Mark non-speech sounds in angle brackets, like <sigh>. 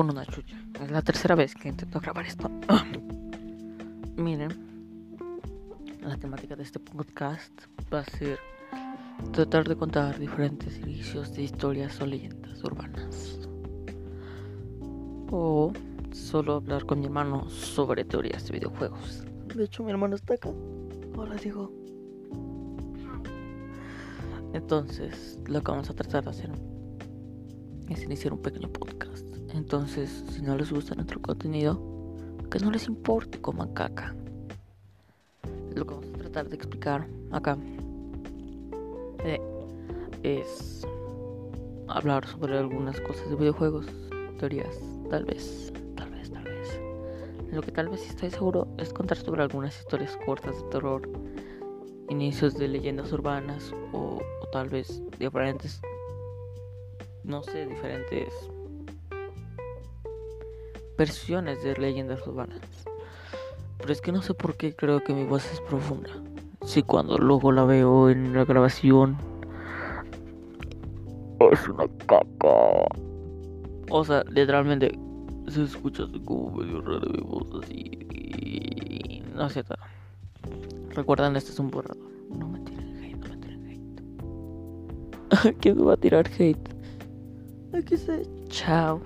con una chucha. Es la tercera vez que intento grabar esto. <clears throat> Miren, la temática de este podcast va a ser tratar de contar diferentes inicios de historias o leyendas urbanas. O solo hablar con mi hermano sobre teorías de videojuegos. De hecho, mi hermano está acá. Hola, digo. Entonces, lo que vamos a tratar de hacer es iniciar un pequeño podcast. Entonces, si no les gusta nuestro contenido, que no les importe, coman caca. Lo que vamos a tratar de explicar acá eh, es hablar sobre algunas cosas de videojuegos, teorías, tal vez, tal vez, tal vez. Lo que tal vez estoy seguro es contar sobre algunas historias cortas de terror, inicios de leyendas urbanas o, o tal vez diferentes, no sé, diferentes versiones de leyendas urbanas. Pero es que no sé por qué creo que mi voz es profunda. Si cuando luego la veo en la grabación es una caca. O sea, literalmente se escucha como medio raro mi voz así. No sé. Recuerdan, este es un borrador. No me tiren hate, no me tiren hate. <laughs> ¿Quién me va a tirar hate? Like I said, ciao.